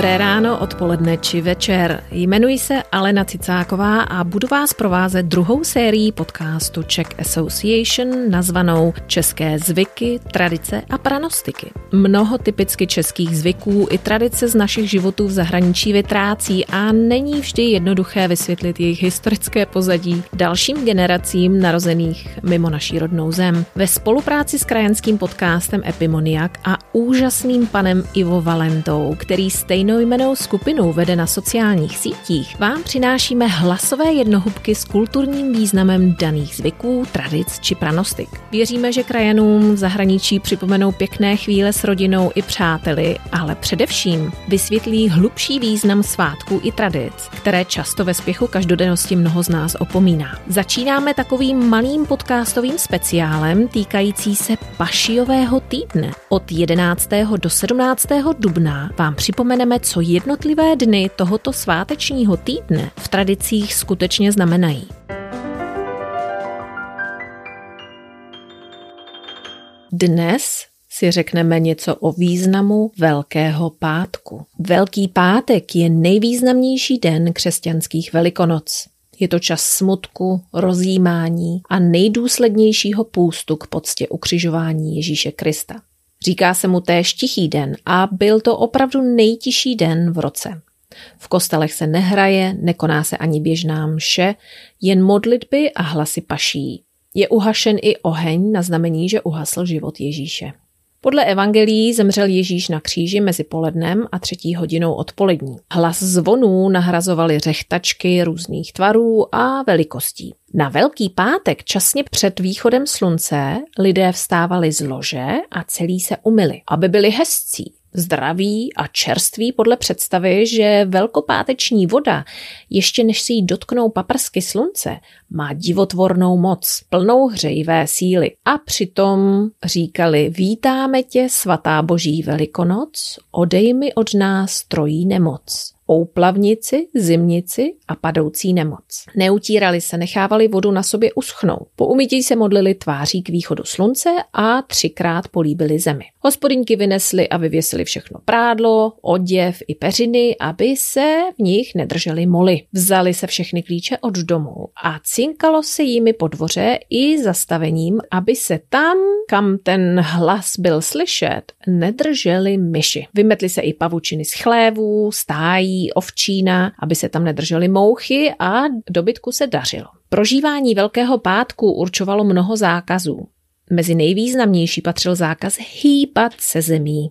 Dobré ráno, odpoledne či večer. Jmenuji se Alena Cicáková a budu vás provázet druhou sérií podcastu Czech Association nazvanou České zvyky, tradice a pranostiky. Mnoho typicky českých zvyků i tradice z našich životů v zahraničí vytrácí a není vždy jednoduché vysvětlit jejich historické pozadí dalším generacím narozených mimo naší rodnou zem. Ve spolupráci s krajanským podcastem Epimoniak a úžasným panem Ivo Valentou, který stejnojmenou skupinu vede na sociálních sítích, vám přinášíme hlasové jednohubky s kulturním významem daných zvyků, tradic či pranostik. Věříme, že krajanům v zahraničí připomenou pěkné chvíle s rodinou i přáteli, ale především vysvětlí hlubší význam svátků i tradic, které často ve spěchu každodennosti mnoho z nás opomíná. Začínáme takovým malým podcastovým speciálem týkající se Pašiového týdne. Od 11. do 17. dubna vám připomeneme, co jednotlivé dny tohoto svátečního týdne v tradicích skutečně znamenají. Dnes si řekneme něco o významu Velkého pátku. Velký pátek je nejvýznamnější den křesťanských velikonoc. Je to čas smutku, rozjímání a nejdůslednějšího půstu k poctě ukřižování Ježíše Krista. Říká se mu též tichý den a byl to opravdu nejtižší den v roce. V kostelech se nehraje, nekoná se ani běžná mše, jen modlitby a hlasy paší. Je uhašen i oheň na znamení, že uhasl život Ježíše. Podle evangelií zemřel Ježíš na kříži mezi polednem a třetí hodinou odpolední. Hlas zvonů nahrazovali řechtačky různých tvarů a velikostí. Na Velký pátek časně před východem slunce lidé vstávali z lože a celý se umyli, aby byli hezcí zdraví a čerství podle představy, že velkopáteční voda, ještě než si jí dotknou paprsky slunce, má divotvornou moc, plnou hřejivé síly. A přitom říkali, vítáme tě, svatá boží velikonoc, odej mi od nás trojí nemoc ouplavnici, zimnici a padoucí nemoc. Neutírali se, nechávali vodu na sobě uschnout. Po umytí se modlili tváří k východu slunce a třikrát políbili zemi. Hospodinky vynesly a vyvěsili všechno prádlo, oděv i peřiny, aby se v nich nedrželi moly. Vzali se všechny klíče od domu a cinkalo se jimi po dvoře i zastavením, aby se tam, kam ten hlas byl slyšet, nedrželi myši. Vymetli se i pavučiny z chlévů, stájí, ovčína, aby se tam nedržely mouchy a dobytku se dařilo. Prožívání Velkého pátku určovalo mnoho zákazů. Mezi nejvýznamnější patřil zákaz hýbat se zemí.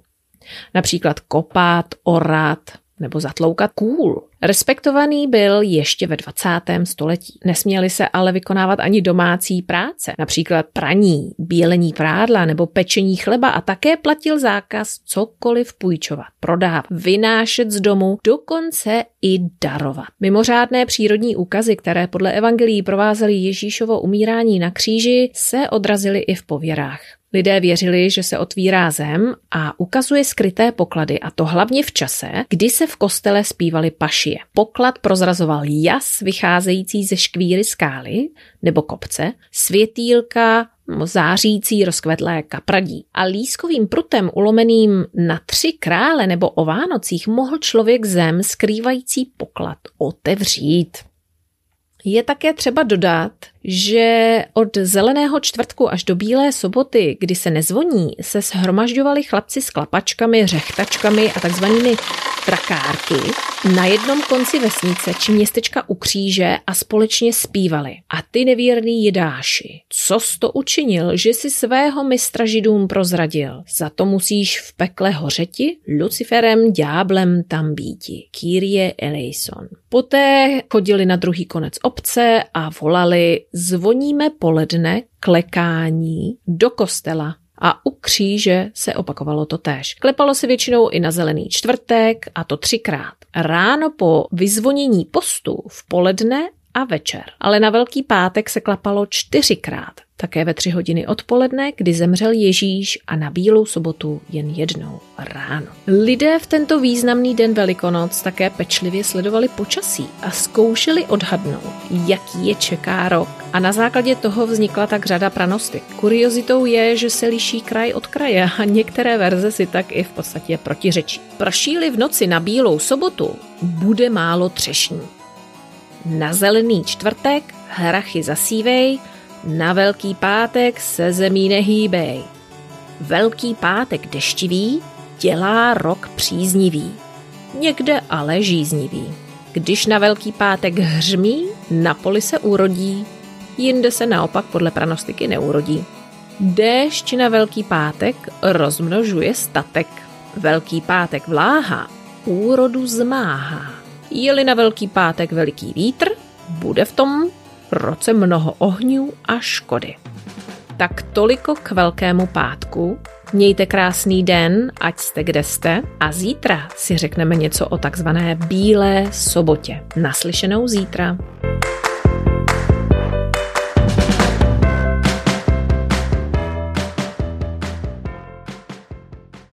Například kopat, orat nebo zatloukat kůl. Respektovaný byl ještě ve 20. století. Nesměly se ale vykonávat ani domácí práce, například praní, bílení prádla nebo pečení chleba a také platil zákaz cokoliv půjčovat, prodávat, vynášet z domu, dokonce i darovat. Mimořádné přírodní úkazy, které podle evangelií provázely Ježíšovo umírání na kříži, se odrazily i v pověrách. Lidé věřili, že se otvírá zem a ukazuje skryté poklady a to hlavně v čase, kdy se v kostele zpívali pašie. Poklad prozrazoval jas vycházející ze škvíry skály nebo kopce, světýlka, zářící rozkvetlé kapradí. A lískovým prutem ulomeným na tři krále nebo o Vánocích mohl člověk zem skrývající poklad otevřít. Je také třeba dodat, že od zeleného čtvrtku až do bílé soboty, kdy se nezvoní, se shromažďovali chlapci s klapačkami, řechtačkami a takzvanými trakárky na jednom konci vesnice či městečka u kříže a společně zpívali. A ty nevěrný jedáši, co to učinil, že si svého mistra židům prozradil? Za to musíš v pekle hořeti, Luciferem, ďáblem tam býti. Kyrie eleison. Poté chodili na druhý konec obce a volali zvoníme poledne klekání do kostela a u kříže se opakovalo to též. Klepalo se většinou i na zelený čtvrtek a to třikrát. Ráno po vyzvonění postu v poledne a večer. Ale na Velký pátek se klapalo čtyřikrát. Také ve tři hodiny odpoledne, kdy zemřel Ježíš a na Bílou sobotu jen jednou ráno. Lidé v tento významný den Velikonoc také pečlivě sledovali počasí a zkoušeli odhadnout, jaký je čeká rok. A na základě toho vznikla tak řada pranostik. Kuriozitou je, že se liší kraj od kraje a některé verze si tak i v podstatě protiřečí. Pršíli v noci na Bílou sobotu, bude málo třešní. Na zelený čtvrtek hrachy zasívej, na Velký pátek se zemí nehýbej. Velký pátek deštivý dělá rok příznivý, někde ale žíznivý. Když na Velký pátek hřmí, na poli se urodí, jinde se naopak podle pranostiky neurodí. Déšť na Velký pátek rozmnožuje statek. Velký pátek vláha úrodu zmáhá. Je-li na Velký pátek veliký vítr, bude v tom roce mnoho ohňů a škody. Tak toliko k Velkému pátku. Mějte krásný den, ať jste kde jste a zítra si řekneme něco o takzvané Bílé sobotě. Naslyšenou zítra.